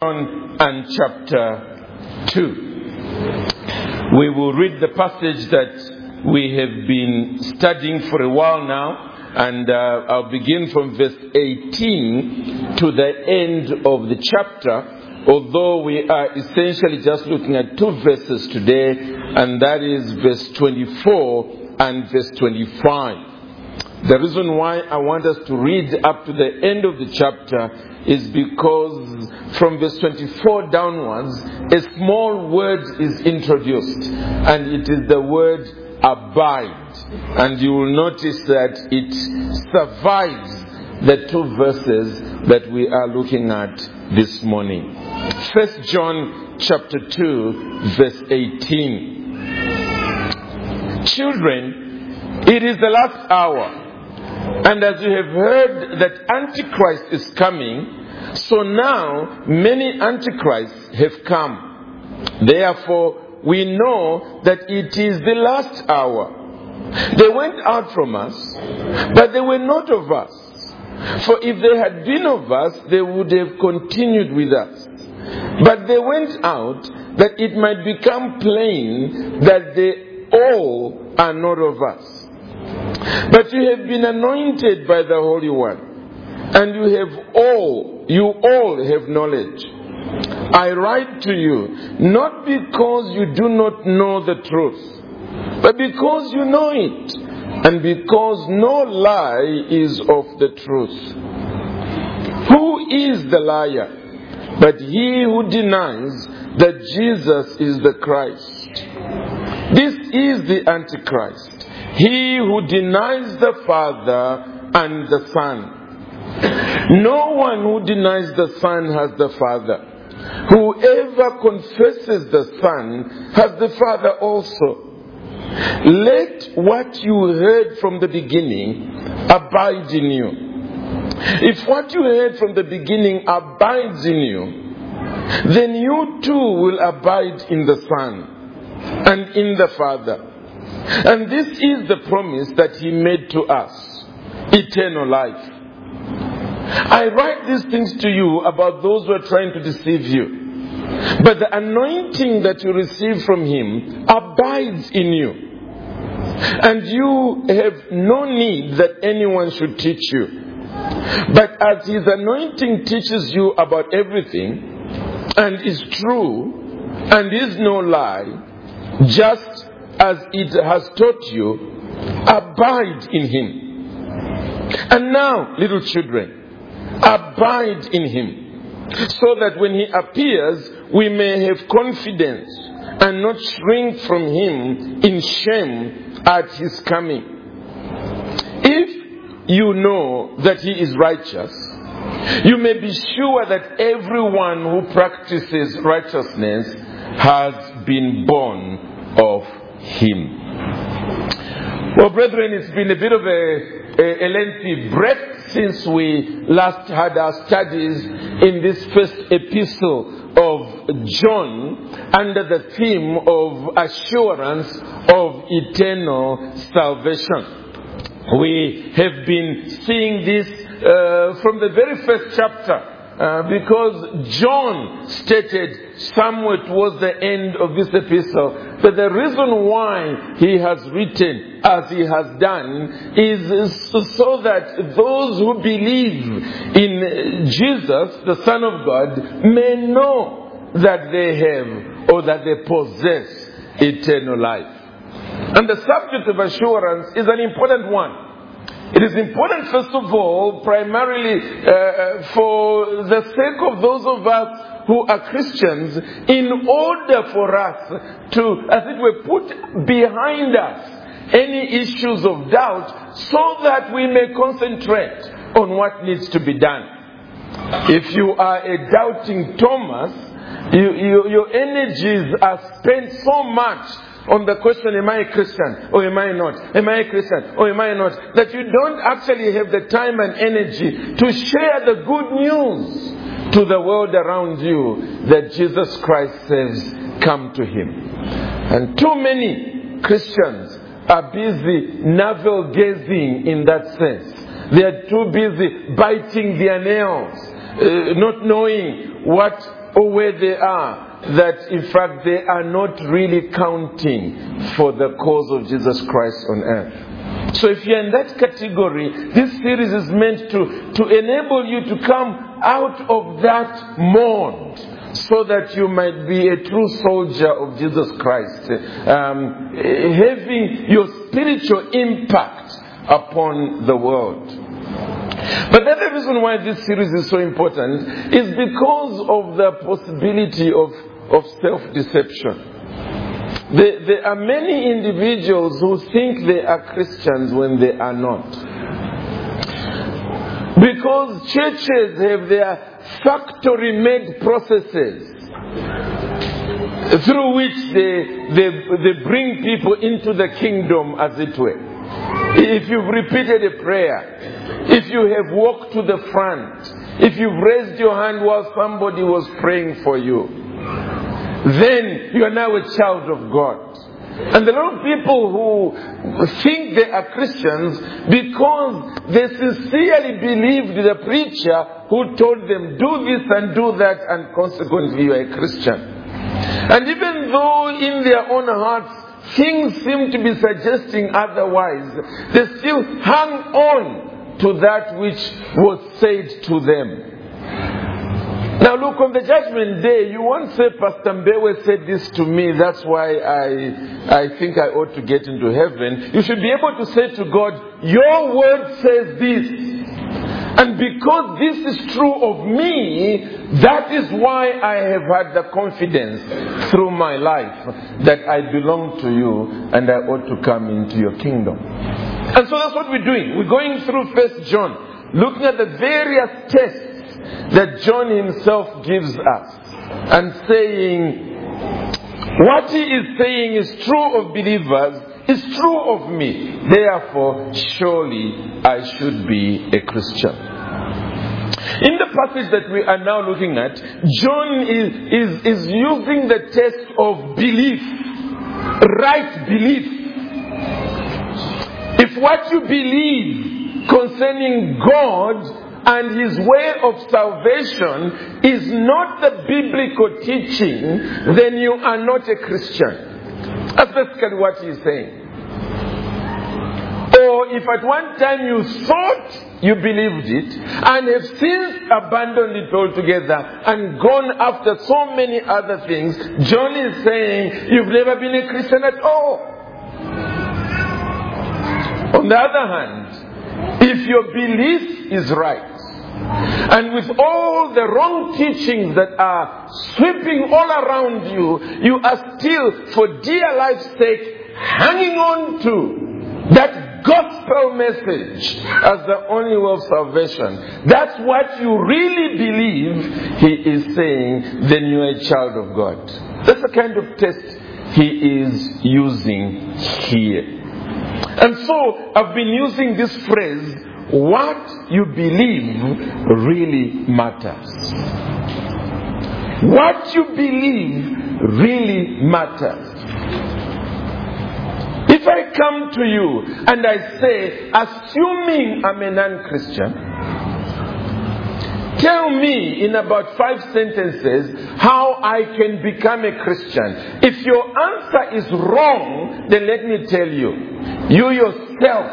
John and chapter 2. We will read the passage that we have been studying for a while now, and uh, I'll begin from verse 18 to the end of the chapter, although we are essentially just looking at two verses today, and that is verse 24 and verse 25. The reason why I want us to read up to the end of the chapter is because from verse 24 downwards, a small word is introduced, and it is the word abide. And you will notice that it survives the two verses that we are looking at this morning. First John chapter 2, verse 18. Children, it is the last hour. And as you have heard that Antichrist is coming, so now many Antichrists have come. Therefore, we know that it is the last hour. They went out from us, but they were not of us. For if they had been of us, they would have continued with us. But they went out that it might become plain that they all are not of us. But you have been anointed by the Holy One, and you have all, you all have knowledge. I write to you not because you do not know the truth, but because you know it, and because no lie is of the truth. Who is the liar? But he who denies that Jesus is the Christ. This is the Antichrist he who denies the Father and the Son. No one who denies the Son has the Father. Whoever confesses the Son has the Father also. Let what you heard from the beginning abide in you. If what you heard from the beginning abides in you, then you too will abide in the Son and in the Father. And this is the promise that he made to us eternal life. I write these things to you about those who are trying to deceive you. But the anointing that you receive from him abides in you. And you have no need that anyone should teach you. But as his anointing teaches you about everything, and is true, and is no lie, just as it has taught you, abide in him. And now, little children, abide in him, so that when he appears, we may have confidence and not shrink from him in shame at his coming. If you know that he is righteous, you may be sure that everyone who practices righteousness has been born of him. Well, brethren, it's been a bit of a, a, a, lengthy break since we last had our studies in this first epistle of John under the theme of assurance of eternal salvation. We have been seeing this uh, from the very first chapter. Uh, because John stated somewhere towards the end of this epistle but the reason why he has written as he has done is so that those who believe in Jesus, the Son of God, may know that they have or that they possess eternal life. And the subject of assurance is an important one. It is important, first of all, primarily uh, for the sake of those of us who are Christians in order for us to, as it were, put behind us any issues of doubt so that we may concentrate on what needs to be done. If you are a doubting Thomas, you, you, your energies are spent so much on the question, am I a Christian or am I not? Am I a Christian or am I not? That you don't actually have the time and energy to share the good news to the world around you that Jesus Christ says, come to Him. And too many Christians are busy navel gazing in that sense. They are too busy biting their nails, uh, not knowing what or where they are that in fact they are not really counting for the cause of Jesus Christ on earth. So if you're in that category, this series is meant to, to enable you to come out of that mold so that you might be a true soldier of Jesus Christ, um, having your spiritual impact upon the world. But the reason why this series is so important is because of the possibility of, of self deception. There, there, are many individuals who think they are Christians when they are not. Because churches have their factory made processes through which they, they, they bring people into the kingdom, as it were. If you've repeated a prayer, if you have walked to the front, if you've raised your hand while somebody was praying for you, then you are now a child of God. And there are people who think they are Christians because they sincerely believed the preacher who told them, do this and do that, and consequently you are a Christian. And even though in their own hearts things seem to be suggesting otherwise, they still hang on to that which was said to them. Now look, on the judgment day, you won't say, Pastor Mbewe said this to me, that's why I, I think I ought to get into heaven. You should be able to say to God, your word says this. And because this is true of me, that is why I have had the confidence through my life that I belong to you and I ought to come into your kingdom. And so that's what we're doing. We're going through First John, looking at the various tests that John himself gives us and saying, what he is saying is true of believers, is true of me. Therefore, surely I should be a Christian. In the passage that we are now looking at, John is, is, is using the test of belief, right belief. If what you believe concerning God and his way of salvation is not the biblical teaching, then you are not a Christian. That's basically what he's saying. Or if at one time you thought you believed it and have since abandoned it altogether and gone after so many other things, John is saying you've never been a Christian at all. On the other hand, if your belief is right, and with all the wrong teachings that are sweeping all around you, you are still, for dear life's sake, hanging on to that gospel message as the only way of salvation. That's what you really believe, he is saying, then you are a child of God. That's the kind of test he is using here. And so I've been using this phrase what you believe really matters. What you believe really matters. If I come to you and I say, assuming I'm a non Christian, tell me in about five sentences how I can become a Christian. If your answer is wrong, then let me tell you, you yourself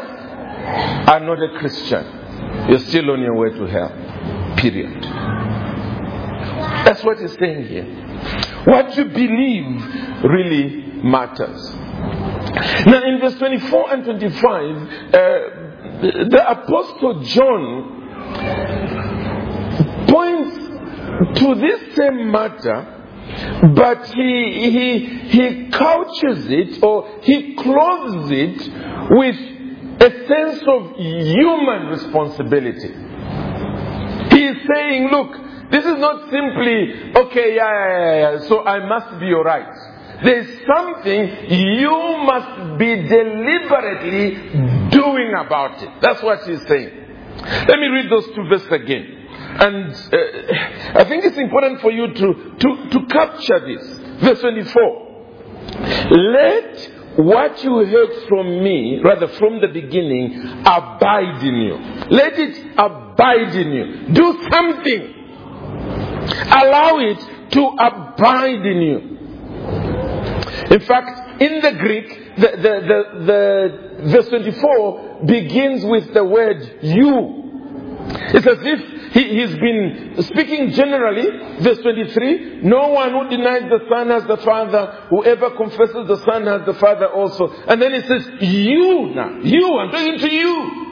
are not a Christian, you're still on your way to hell. Period. That's what he's saying here. What you believe really matters. Now, in verse 24 and 25, uh, the Apostle John to this same matter but he, he, he couches it or he clothes it with a sense of human responsibility. He is saying, look, this is not simply, okay, yeah, yeah, yeah, yeah, so I must be alright. There's something you must be deliberately doing about it. That's what he's saying. Let me read those two verses again. And uh, I think it's important for you to, to, to capture this. Verse 24. Let what you heard from me, rather from the beginning, abide in you. Let it abide in you. Do something. Allow it to abide in you. In fact, in the Greek, the, the, the, the verse 24 begins with the word you. It's as if he, has been speaking generally. Verse 23 No one who denies the Son has the Father. Whoever confesses the Son has the Father also. And then he says, You now, you, I'm talking to you.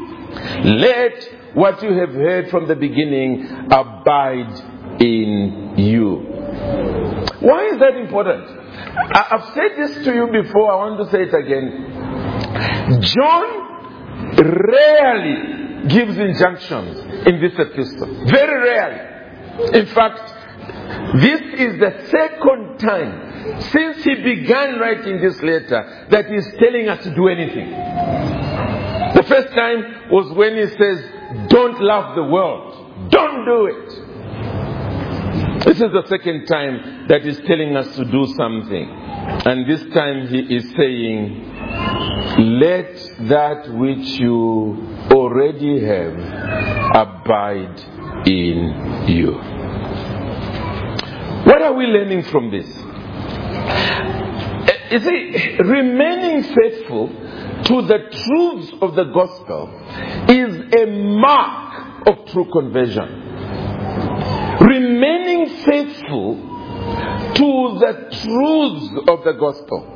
Let what you have heard from the beginning abide in you. Why is that important? I've said this to you before, I want to say it again. John rarely gives injunctions in this epistle. Very rarely. In fact, this is the second time since he began writing this letter that he's telling us to do anything. The first time was when he says, don't love the world. Don't do it. This is the second time that he's telling us to do something. And this time he is saying, let that which you already have abide in you. What are we learning from this? Eh, you see, remaining faithful to the truths of the gospel is a mark of true conversion. Remaining faithful to the truths of the gospel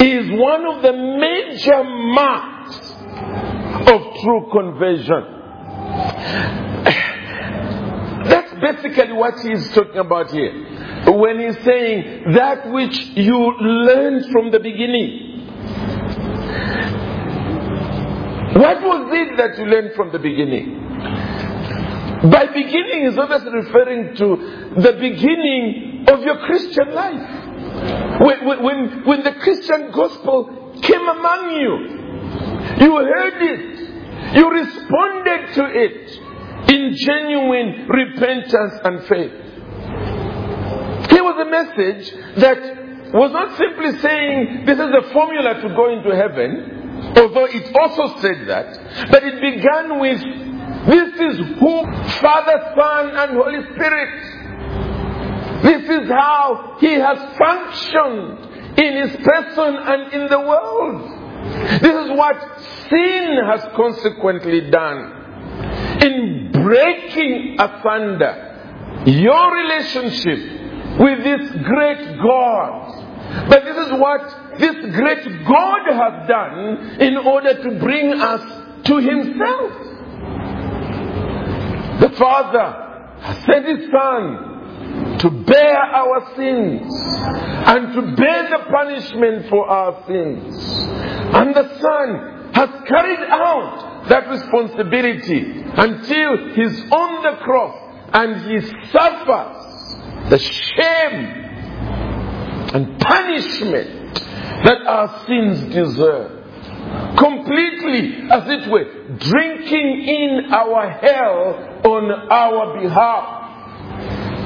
is one of the major marks of true conversion. That's basically what he's talking about here. When he's saying that which you learned from the beginning What was it that you learned from the beginning? By beginning is obviously referring to the beginning of your Christian life. When, when, when the Christian gospel came among you, you heard it, you responded to it in genuine repentance and faith. Here was a message that was not simply saying this is the formula to go into heaven Although it also said that, but it began with this is who Father, Son, and Holy Spirit. This is how He has functioned in His person and in the world. This is what sin has consequently done in breaking asunder your relationship with this great God but this is what this great God has done in order to bring us to Himself. The Father has sent His Son to bear our sins and to bear the punishment for our sins. And the Son has carried out that responsibility until He's on the cross and He suffers the shame and punishment that our sins deserve. Completely, as it were, drinking in our hell on our behalf.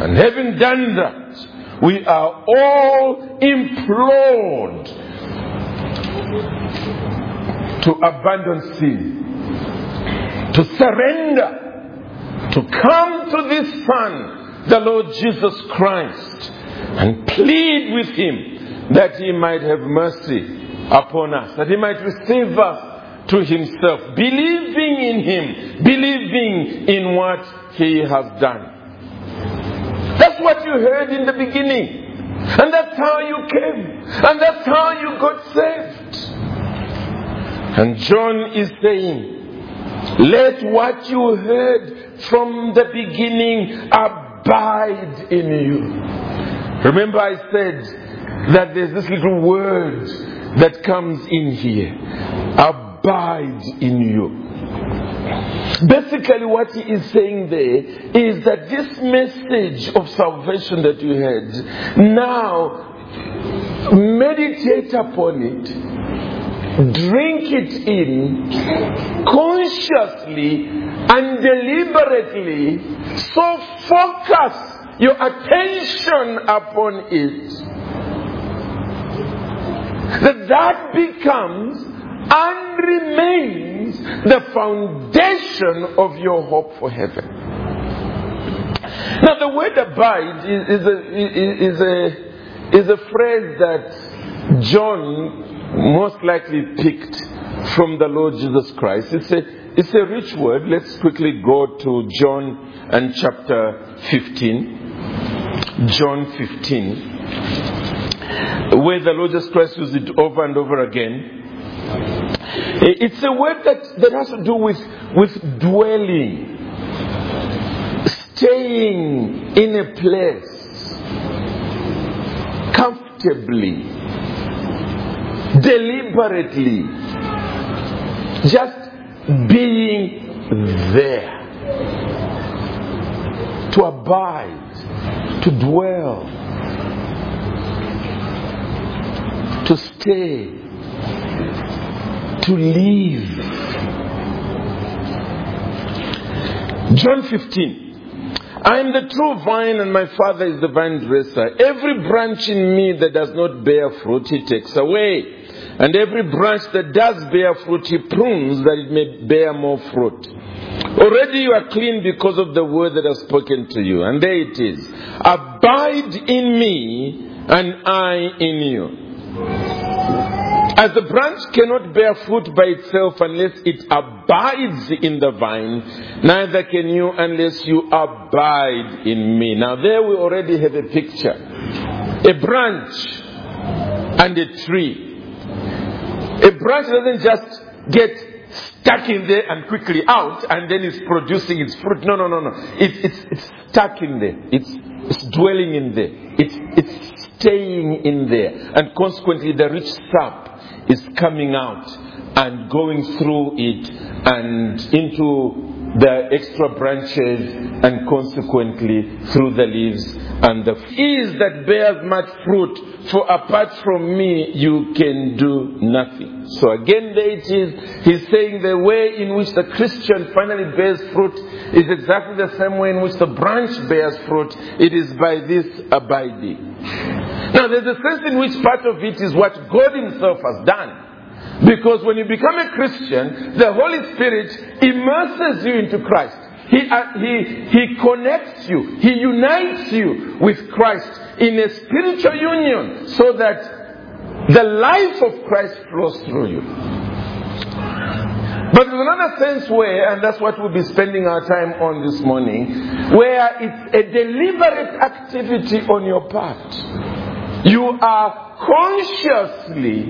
And having done that, we are all implored to abandon sin, to surrender, to come to this Son, the Lord Jesus Christ, and plead with him that he might have mercy upon us, that he might receive us to himself, believing in him, believing in what he has done. That's what you heard in the beginning. And that's how you came. And that's how you got saved. And John is saying, let what you heard from the beginning abide in you. Remember, I said that there's this little word that comes in here abide in you. Basically, what he is saying there is that this message of salvation that you had, now meditate upon it, drink it in consciously and deliberately, so focus your attention upon it, that that becomes and remains the foundation of your hope for heaven. Now, the word abide is, is, a, is, a, is a phrase that John most likely picked from the Lord Jesus Christ. It's a, it's a rich word. Let's quickly go to John and chapter 15. John 15 where the Lord Jesus Christ used it over and over again. Eh, it's a word that, that has to do with, with dwelling, staying in a place comfortably, deliberately, just being there. To abide, to dwell, to stay, to live. John 15. I am the true vine, and my Father is the vine dresser. Every branch in me that does not bear fruit, he takes away. And every branch that does bear fruit, he prunes that it may bear more fruit. Already you are clean because of the word that I've spoken to you. And there it is. Abide in me, and I in you. As the branch cannot bear fruit by itself unless it abides in the vine, neither can you unless you abide in me. Now, there we already have a picture a branch and a tree. A branch doesn't just get stuck in there and quickly out and then it's producing its fruit. No, no, no, no. It's, it's, it's stuck in there, it's, it's dwelling in there, it's, it's staying in there, and consequently, the rich sap is coming out and going through it and into the extra branches and consequently through the leaves and the is that bears much fruit for apart from me you can do nothing. So again there it is he's saying the way in which the christian finally bears fruit is exactly the same way in which the branch bears fruit. It is by this abiding. Now there's a sense in which part of it is what god himself has done. Because when you become a Christian, the Holy Spirit immerses you into Christ. He, uh, he, he connects you, He unites you with Christ in a spiritual union so that the life of Christ flows through you. But there's another sense where, and that's what we'll be spending our time on this morning, where it's a deliberate activity on your part. You are consciously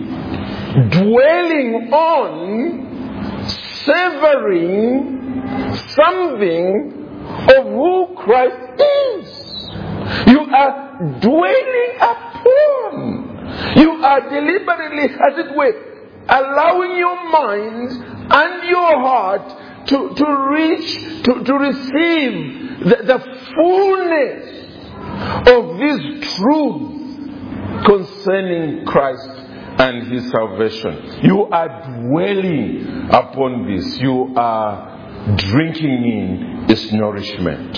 dwelling on, savoring something of who Christ is. You are dwelling upon. You are deliberately, as it were, allowing your mind and your heart to, to reach, to, to receive the, the fullness of this truth concerning Christ and his salvation. You are dwelling upon this. You are drinking in its nourishment.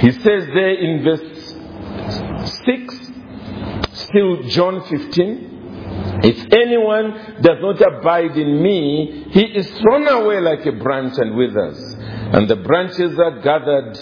He says there in verse 6, still John 15, if anyone does not abide in me, he is thrown away like a branch and withers. And the branches are gathered,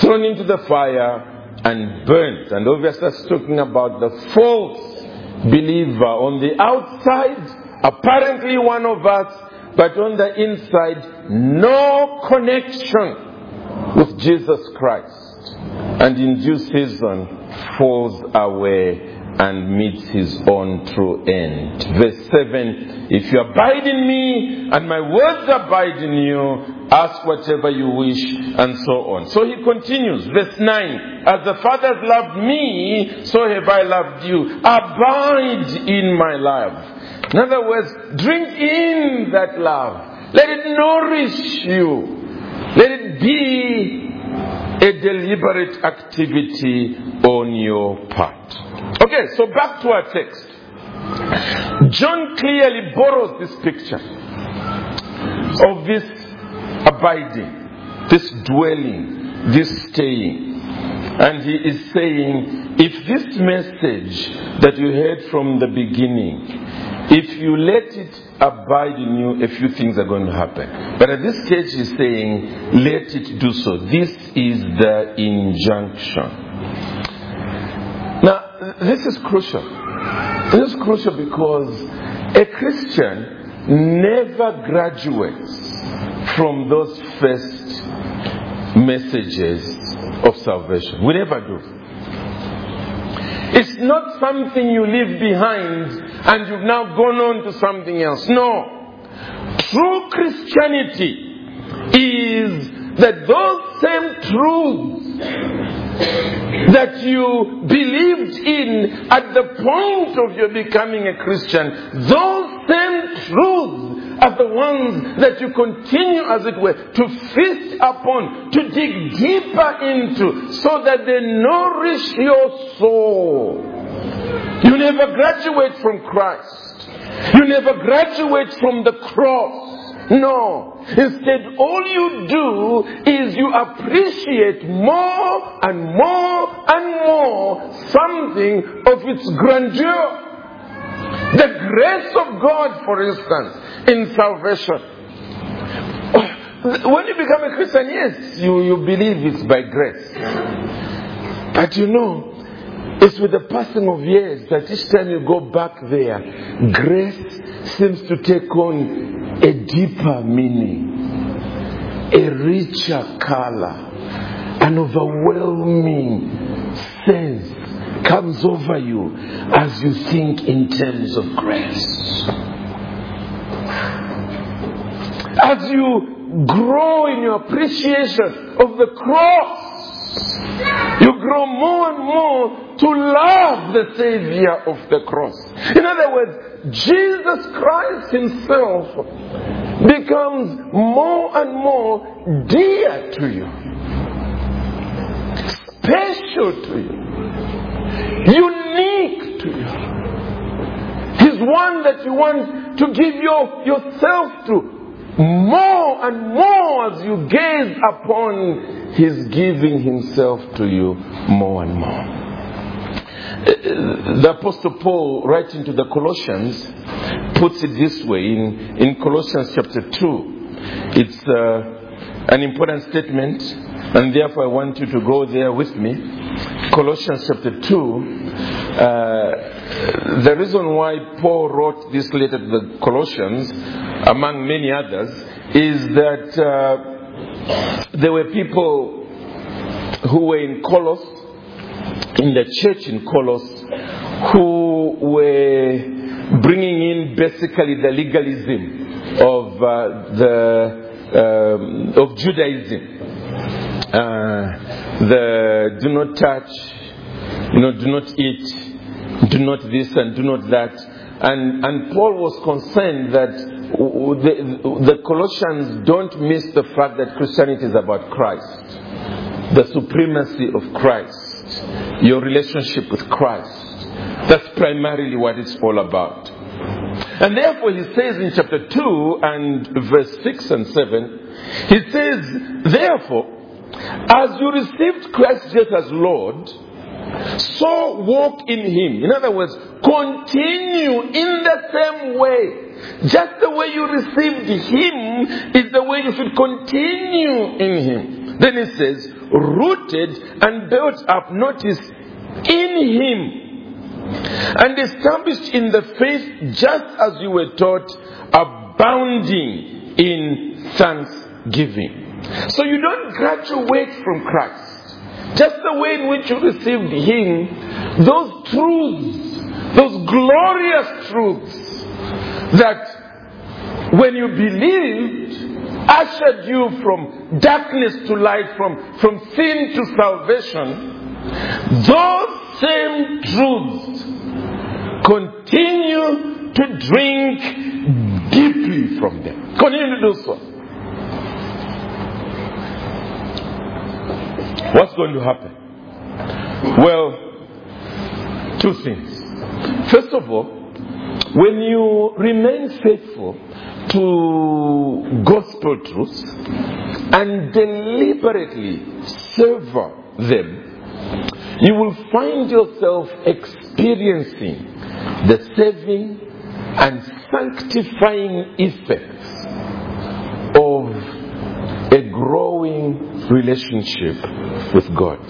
thrown into the fire, and burnt. And obviously, that's talking about the false believer. On the outside, apparently one of us, but on the inside, no connection with Jesus Christ. And in due season, falls away and meets his own true end. Verse 7 If you abide in me and my words abide in you, ask whatever you wish, and so on. So he continues. Verse 9 As the Father has loved me, so have I loved you. Abide in my love. In other words, drink in that love. Let it nourish you. Let it be a deliberate activity on your part. Okay, so back to our text. John clearly borrows this picture of this abiding, this dwelling, this staying. And he is saying, if this message that you heard from the beginning, if you let it abide in you, a few things are going to happen. But at this stage, he's saying, let it do so. This is the injunction. Now, this is crucial. This is crucial because a Christian never graduates from those first messages of salvation. We never do. It's not something you leave behind and you've now gone on to something else. No. True Christianity is that those same truths that you believed in at the point of your becoming a Christian, those same truths are the ones that you continue, as it were, to feast upon, to dig deeper into, so that they nourish your soul. You never graduate from Christ. You never graduate from the cross. No. Instead, all you do is you appreciate more and more and more something of its grandeur. The grace of God, for instance, in salvation. Oh, when you become a Christian, yes, you, you believe it's by grace. But you know, it's with the passing of years that each time you go back there, grace seems to take on a deeper meaning, a richer color, an overwhelming sense comes over you as you think in terms of grace. As you grow in your appreciation of the cross, you grow more and more to love the Savior of the cross. In other words, Jesus Christ Himself becomes more and more dear to you, special to you, unique to you. He's one that you want to give your, yourself to more and more as you gaze upon His giving Himself to you more and more. The Apostle Paul, writing to the Colossians, puts it this way in, in Colossians chapter 2. It's uh, an important statement, and therefore I want you to go there with me. Colossians chapter 2. Uh, the reason why Paul wrote this letter to the Colossians, among many others, is that uh, there were people who were in Colossae, in the church in Colossae, who were bringing in basically the legalism of uh, the um, of Judaism. Uh, the do not touch, you know, do not eat, do not this and do not that. And, and Paul was concerned that the, the Colossians don't miss the fact that Christianity is about Christ, the supremacy of Christ, your relationship with Christ. That's primarily what it's all about. And therefore, he says in chapter 2 and verse 6 and 7, he says, Therefore, as you received Christ Jesus as Lord, so walk in Him. In other words, continue in the same way. Just the way you received Him is the way you should continue in Him. Then it says, rooted and built up, notice, in Him and established in the faith just as you were taught, abounding in thanksgiving. So you don't graduate from Christ. Just the way in which you received Him, those truths, those glorious truths that when you believed, ushered you from darkness to light, from, from sin to salvation, those same truths continue to drink deeply from them. Continue to do so. What's going to happen? Well, two things. First of all, when you remain faithful to gospel truths and deliberately savor them, you will find yourself experiencing the saving and sanctifying effects a growing relationship with God.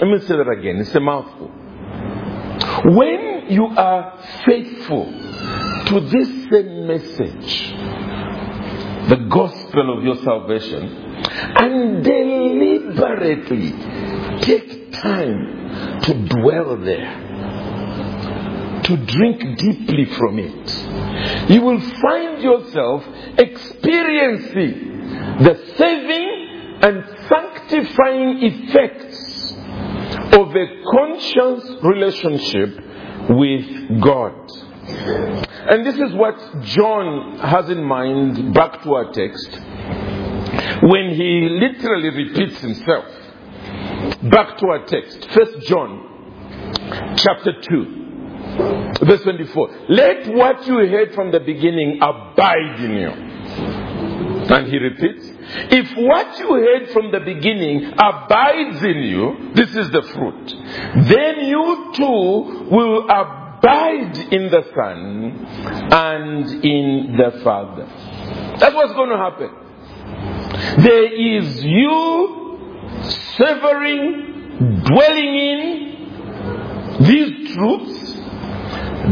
Let me say that again, it's a mouthful. When you are faithful to this same message, the gospel of your salvation, and deliberately take time to dwell there, to drink deeply from it, you will find yourself experiencing the saving and sanctifying effects of a conscious relationship with God. And this is what John has in mind, back to our text, when he literally repeats himself. Back to our text, First John chapter 2, verse 24. Let what you heard from the beginning abide in you. And he repeats, if what you heard from the beginning abides in you, this is the fruit, then you too will abide in the Son and in the Father. That's what's going to happen. There is you severing, dwelling in these truths.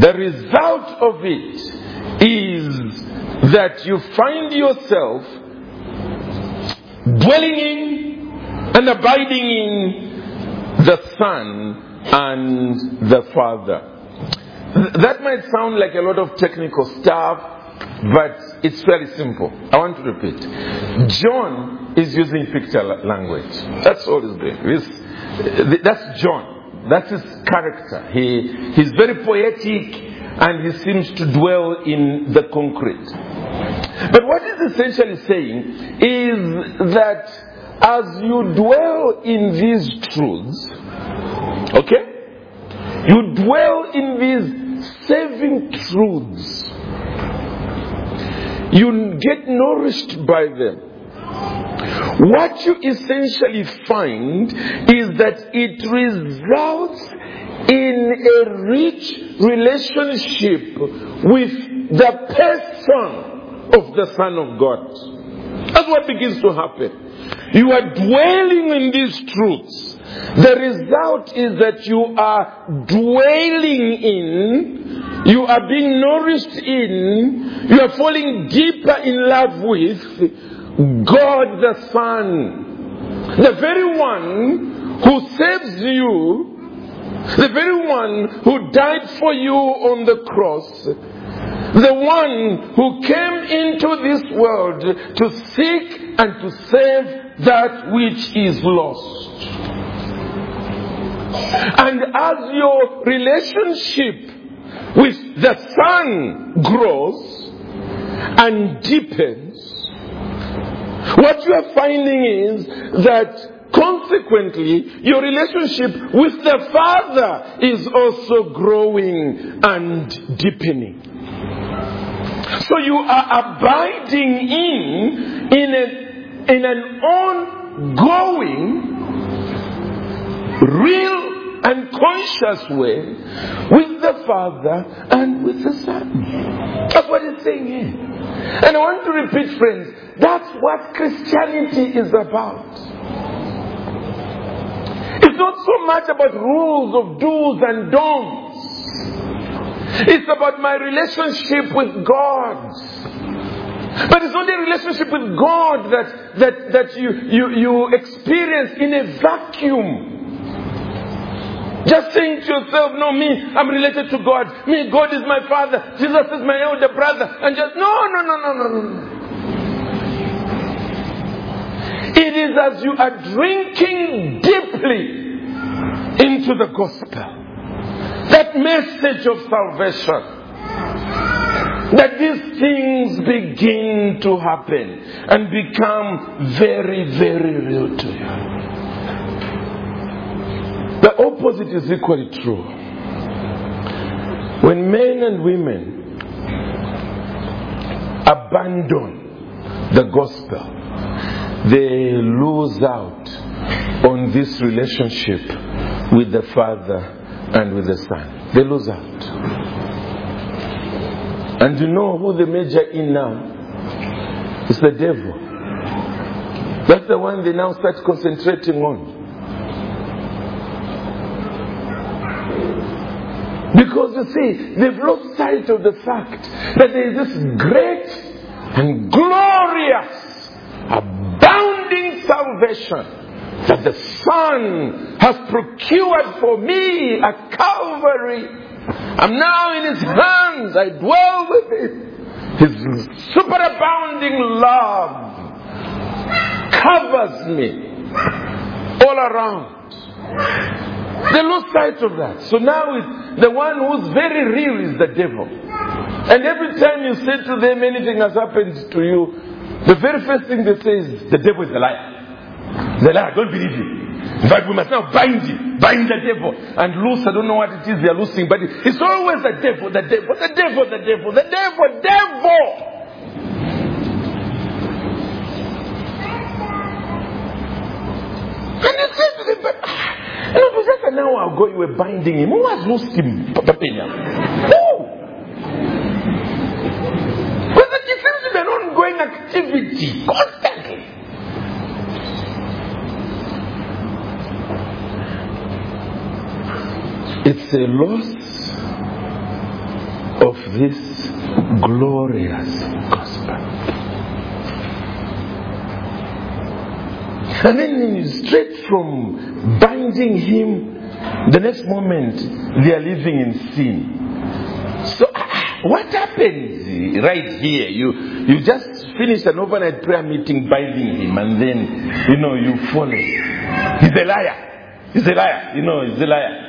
The result of it is that you find yourself dwelling in and abiding in the Son and the Father. That might sound like a lot of technical stuff, but it's very simple. I want to repeat. John is using picture language. That's all he's doing. He's, that's John. That's his character. He, he's very poetic and he seems to dwell in the concrete. But what he's essentially saying is that as you dwell in these truths, okay, you dwell in these saving truths, you get nourished by them. What you essentially find is that it results in a rich relationship with the person of the Son of God. That's what begins to happen. You are dwelling in these truths. The result is that you are dwelling in, you are being nourished in, you are falling deeper in love with God the Son. The very one who saves you, the very one who died for you on the cross, the one who came into this world to seek and to save that which is lost. And as your relationship with the Son grows and deepens, what you are finding is that consequently your relationship with the Father is also growing and deepening. So you are abiding in, in, a, in an ongoing, real and conscious way with the Father and with the Son. That's what it's saying here. And I want to repeat, friends, that's what Christianity is about. It's not so much about rules of do's and don'ts. It's about my relationship with God. But it's not a relationship with God that, that, that you, you, you experience in a vacuum. Just saying to yourself, no, me, I'm related to God. Me, God is my father. Jesus is my elder brother. And just, no, no, no, no, no, no. It is as you are drinking deeply into the gospel that message of salvation, that these things begin to happen and become very, very real to you. The opposite is equally true. When men and women abandon the gospel, they lose out on this relationship with the Father and with the Son. They lose out. And you know who they major in now? It's the devil. That's the one they now start concentrating on. Because you see, they've lost sight of the fact that there is this great and glorious, abounding salvation that the Son has procured for me at Calvary. I'm now in His hands. I dwell with Him. His superabounding love covers me all around. They lose sight of that. So now the one who's very real is the devil. And every time you say to them anything has happened to you, the very first thing they say is, the devil is a liar. The liar, don't believe you. In we must now bind you, bind the devil, and loose. I don't know what it is they are losing, but it's always the devil, the devil, the devil, the devil, the devil, the devil. And you say to them, but and it was just an hour ago you were binding him. Who has lost him, Papenya? Who? But it be an ongoing activity, constantly. It's a loss of this glorious gospel. And then straight from binding him, the next moment they are living in sin. So ah, ah, what happens right here? You you just finish an overnight prayer meeting binding him and then you know you follow. He's a liar. He's a liar. You know, he's a liar.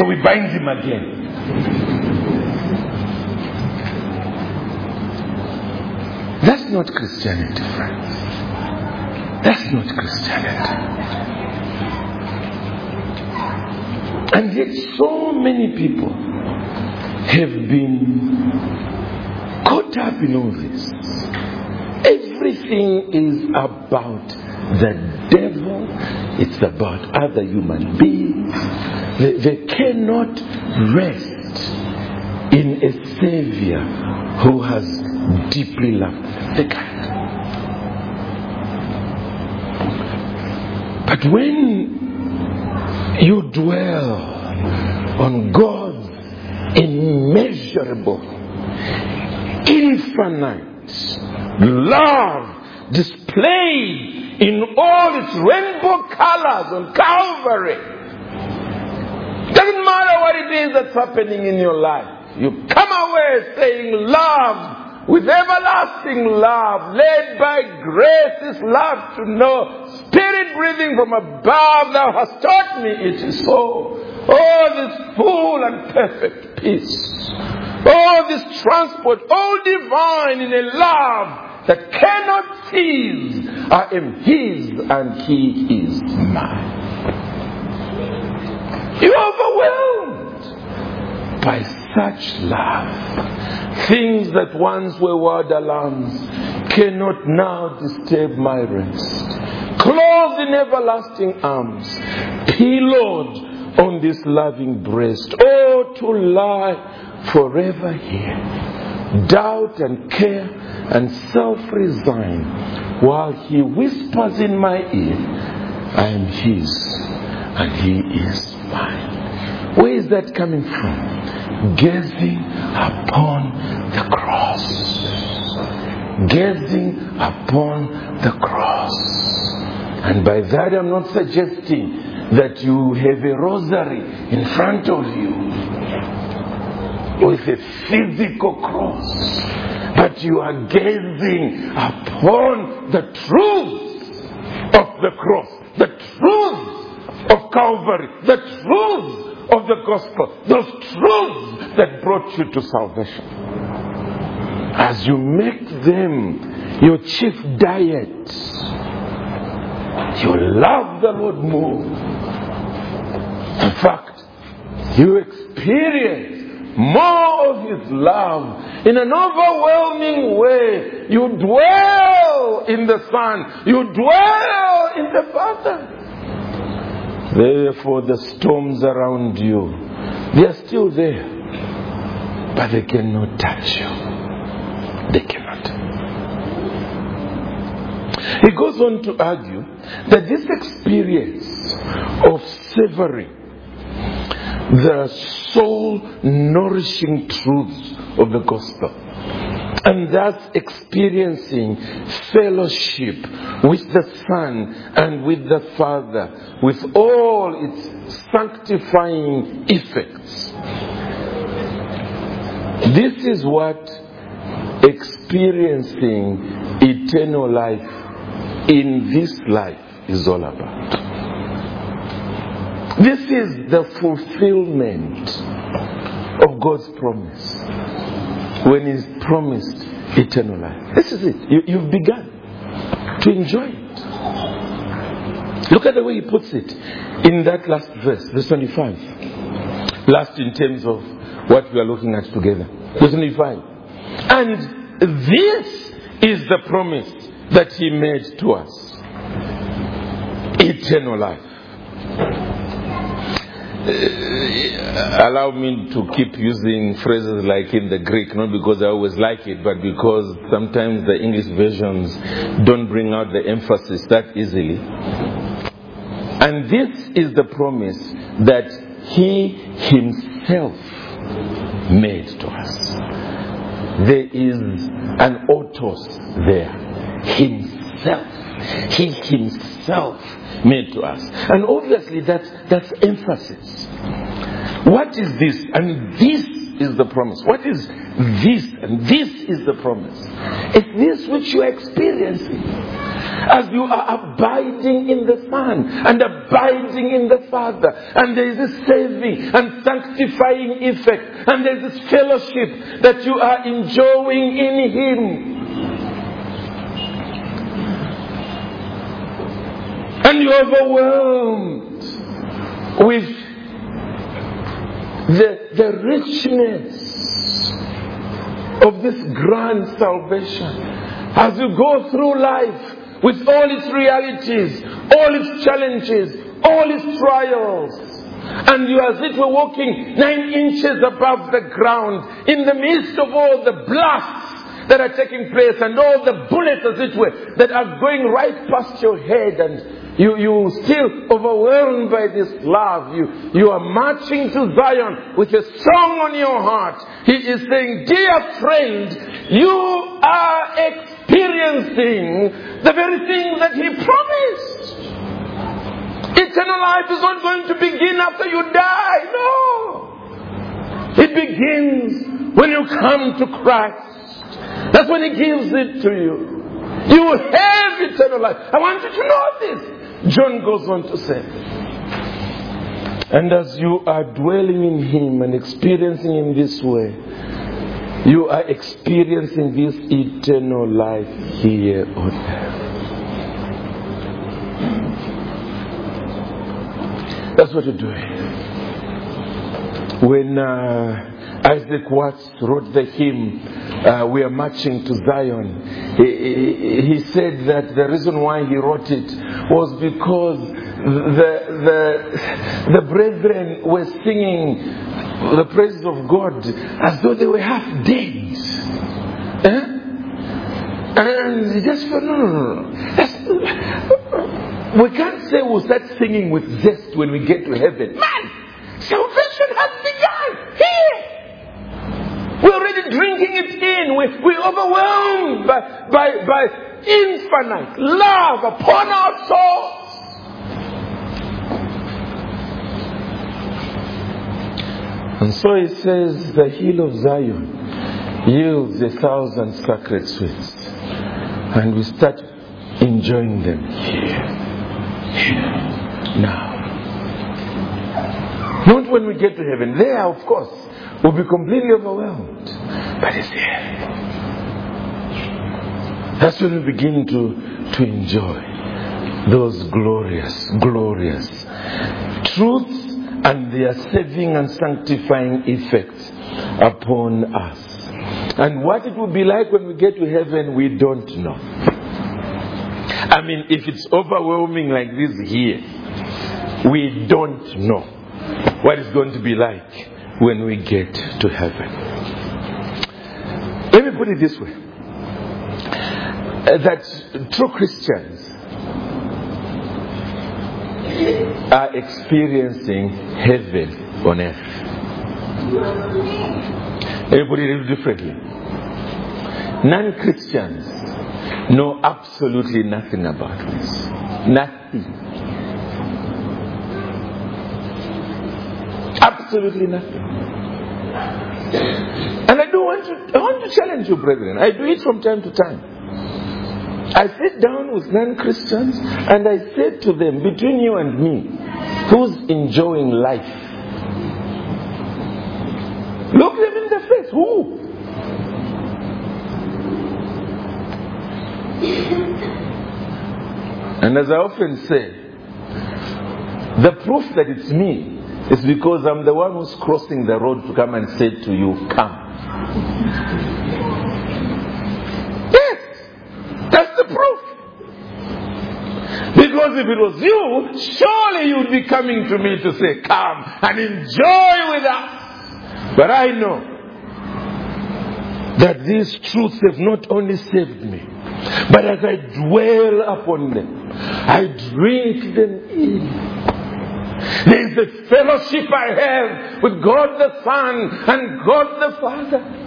So we bind him again. That's not Christianity, friends. That's not Christianity. And yet, so many people have been caught up in all this. Everything is about the devil, it's about other human beings. They, they cannot rest in a Savior who has deeply loved them. They can't. But when you dwell on God's immeasurable, infinite love displayed in all its rainbow colors on Calvary, it is that's happening in your life. You come away saying, Love with everlasting love, led by grace is love to know. Spirit breathing from above, thou hast taught me it is so. Oh, this full and perfect peace. Oh, this transport, all divine in a love that cannot cease. I am His and He is mine. You're overwhelmed by such love. Things that once were wild alarms cannot now disturb my rest. Clothed in everlasting arms, pillowed on this loving breast. Oh, to lie forever here. Doubt and care and self resign while he whispers in my ear, I am his and he is mine. Where is that coming from? gazing upon the cross. Gazing upon the cross. And by that, I'm not suggesting that you have a rosary in front of you with a physical cross, but you are gazing upon the truth of the cross, the truth of Calvary, the truth of the gospel, those truths that brought you to salvation. As you make them your chief diet, you love the Lord more. In fact, you experience more of His love in an overwhelming way. You dwell in the Son, you dwell in the Father. Therefore, the storms around you, they are still there, but they cannot touch you. They cannot. He goes on to argue that this experience of savoring the soul nourishing truths of the gospel and thus experiencing fellowship with the Son and with the Father with all its sanctifying effects. This is what experiencing eternal life in this life is all about. This is the fulfillment of God's promise when He's promised eternal life. This is it. You, you've begun to enjoy it. Look at the way He puts it in that last verse, verse 25. Last in terms of what we are looking at together. Verse 25. And this is the promise that He made to us eternal life. Uh, allow me to keep using phrases like in the Greek, not because I always like it, but because sometimes the English versions don't bring out the emphasis that easily. And this is the promise that He Himself made to us. There is an autos there. Himself. He Himself made to us. And obviously that's, that's emphasis. What is this? And this is the promise. What is this? And this is the promise. It's this which you are experiencing. As you are abiding in the Son and abiding in the Father, and there is this saving and sanctifying effect, and there is this fellowship that you are enjoying in Him. And you're overwhelmed with the, the richness of this grand salvation. As you go through life with all its realities, all its challenges, all its trials, and you as it were walking nine inches above the ground in the midst of all the blasts that are taking place and all the bullets as it were that are going right past your head and you, you still overwhelmed by this love. You, you are marching to Zion with a song on your heart. He is saying, dear friend, you are experiencing the very thing that he promised. Eternal life is not going to begin after you die. No. It begins when you come to Christ. That's when he gives it to you. You will have eternal life. I want you to know this. John goes on to say, and as you are dwelling in Him and experiencing Him this way, you are experiencing this eternal life here on earth. That's what you're doing. When uh, Isaac Watts wrote the hymn, uh, We Are Marching to Zion, he, he, said that the reason why he wrote it was because the, the, the brethren were singing the praises of God as though they were half dead. Eh? And he just felt, no, no, no. That's, we can't say we'll start singing with zest when we get to heaven. Man, salvation has. We're already drinking it in. We, we're overwhelmed by, by, by infinite love upon our souls. And so it says, the hill of Zion yields a thousand sacred sweets. And we start enjoying them here, here, now. Not when we get to heaven. There, of course, we'll be completely overwhelmed. But it's here. That's when we begin to, to enjoy those glorious, glorious truths and their saving and sanctifying effects upon us. And what it will be like when we get to heaven, we don't know. I mean, if it's overwhelming like this here, we don't know what it's going to be like when we get to heaven. Let me put it this way that true Christians are experiencing heaven on earth. Everybody lives differently. Non Christians know absolutely nothing about this. Nothing. Absolutely nothing. And I do want to, I want to challenge you, brethren. I do it from time to time. I sit down with non Christians and I say to them, between you and me, who's enjoying life? Look them in the face. Who? And as I often say, the proof that it's me is because I'm the one who's crossing the road to come and say to you, Come. Yes, that's the proof. Because if it was you, surely you'd be coming to me to say, Come and enjoy with us. But I know that these truths have not only saved me, but as I dwell upon them, I drink them in. There is a fellowship I have with God the Son and God the Father.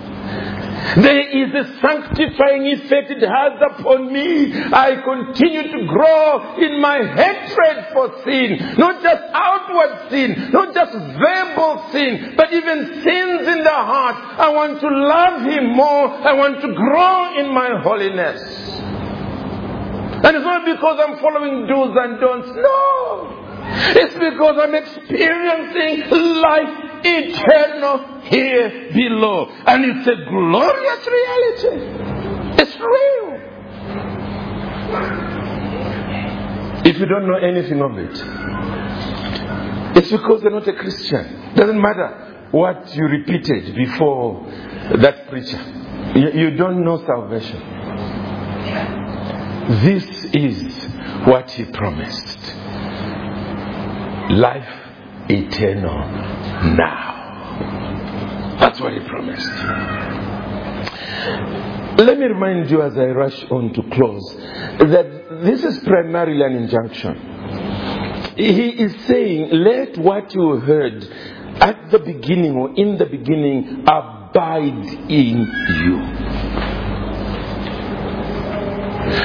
There is a sanctifying effect it has upon me. I continue to grow in my hatred for sin. Not just outward sin, not just verbal sin, but even sins in the heart. I want to love Him more. I want to grow in my holiness. And it's not because I'm following do's and don'ts. No. It's because I'm experiencing life eternal here below. And it's a glorious reality. It's real. If you don't know anything of it, it's because you're not a Christian. Doesn't matter what you repeated before that preacher. You, don't know salvation. This is what he promised life eternal now. That's what he promised. Let me remind you as I rush on to close that this is primarily an injunction. He is saying, let what you heard at the beginning or in the beginning abide in you.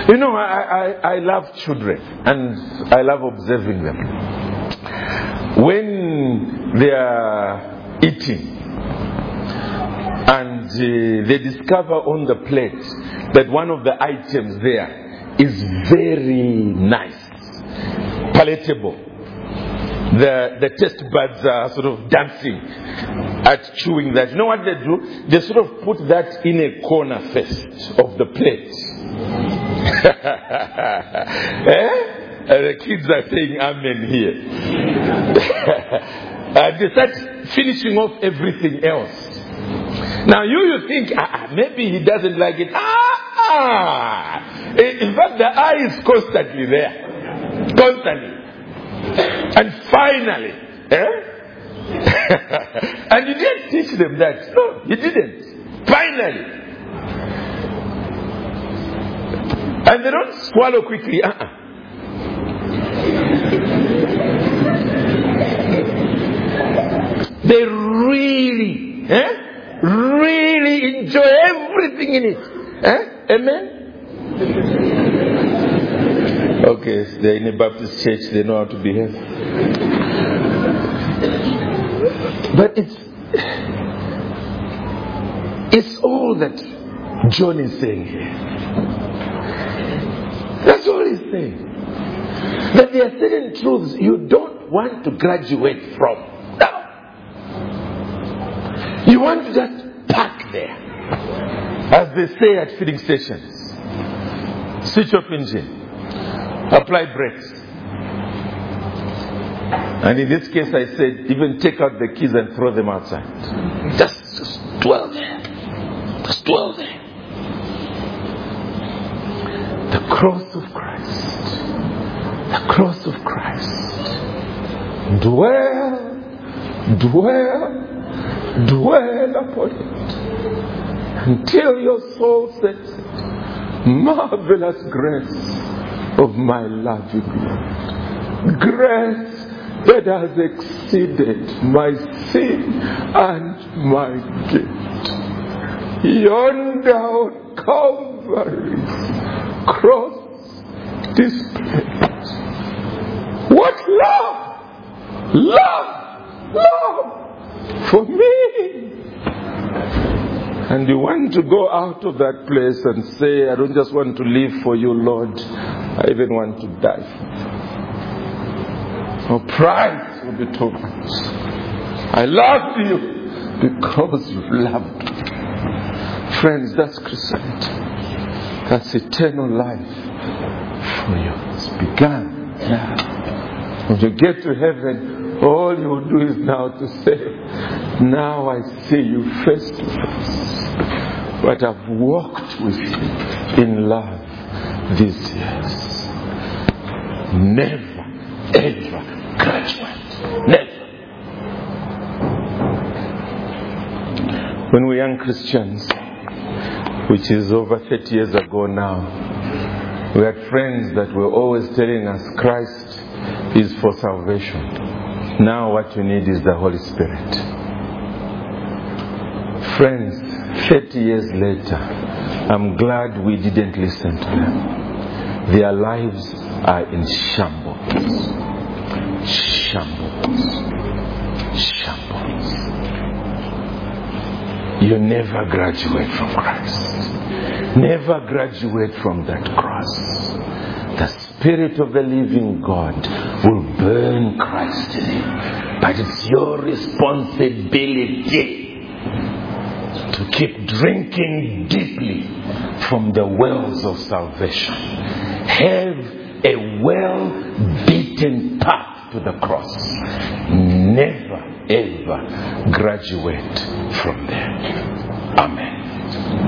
You know, I, I, I love children and I love observing them when they are eating and uh, they discover on the plate that one of the items there is very nice, palatable. The, the taste buds are sort of dancing at chewing that. You know what they do? They sort of put that in a corner first of the plate. eh? And the kids are saying amen here. they start finishing off everything else. Now you, you think, ah, ah, maybe he doesn't like it. Ah, ah. In fact, the eye is constantly there. Constantly. And finally, eh? and you didn't teach them that. No, you didn't. Finally. And they don't swallow quickly. Uh-uh. They really, eh, really enjoy everything in it. Eh? Amen? Okay, they're in a Baptist church, they know how to behave. But it's it's all that John is saying here. That's all he's saying. That there are certain truths you don't want to graduate from. You want to just park there. As they say at filling stations. Switch off engine. Apply brakes. And in this case, I said, even take out the keys and throw them outside. Just, just dwell there. Just dwell there. The cross of Christ the cross of Christ. Dwell, dwell, dwell upon it until your soul it. Marvelous grace of my loving Lord. Grace that has exceeded my sin and my guilt. Yonder on Calvary's cross displayed. What love! Love! Love! For me! And you want to go out of that place and say, I don't just want to live for you, Lord. I even want to die for you. Your price will be too much. I love you because you've loved me. Friends, that's Christianity. That's eternal life for you. It's begun now. When you get to heaven, all you will do is now to say, Now I see you face to face but I've walked with you in love these years. Never, ever graduate. Never. When we young Christians, which is over 30 years ago now, we had friends that were always telling us Christ is for salvation. Now what you need is the Holy Spirit. Friends, 30 years later, I'm glad we didn't listen to them. Their lives are in shambles. Shambles. Shambles. You never graduate from Christ. Never graduate from that cross. Spirit of the living God will burn Christ in you. But it's your responsibility to keep drinking deeply from the wells of salvation. Have a well beaten path to the cross. Never ever graduate from there. Amen.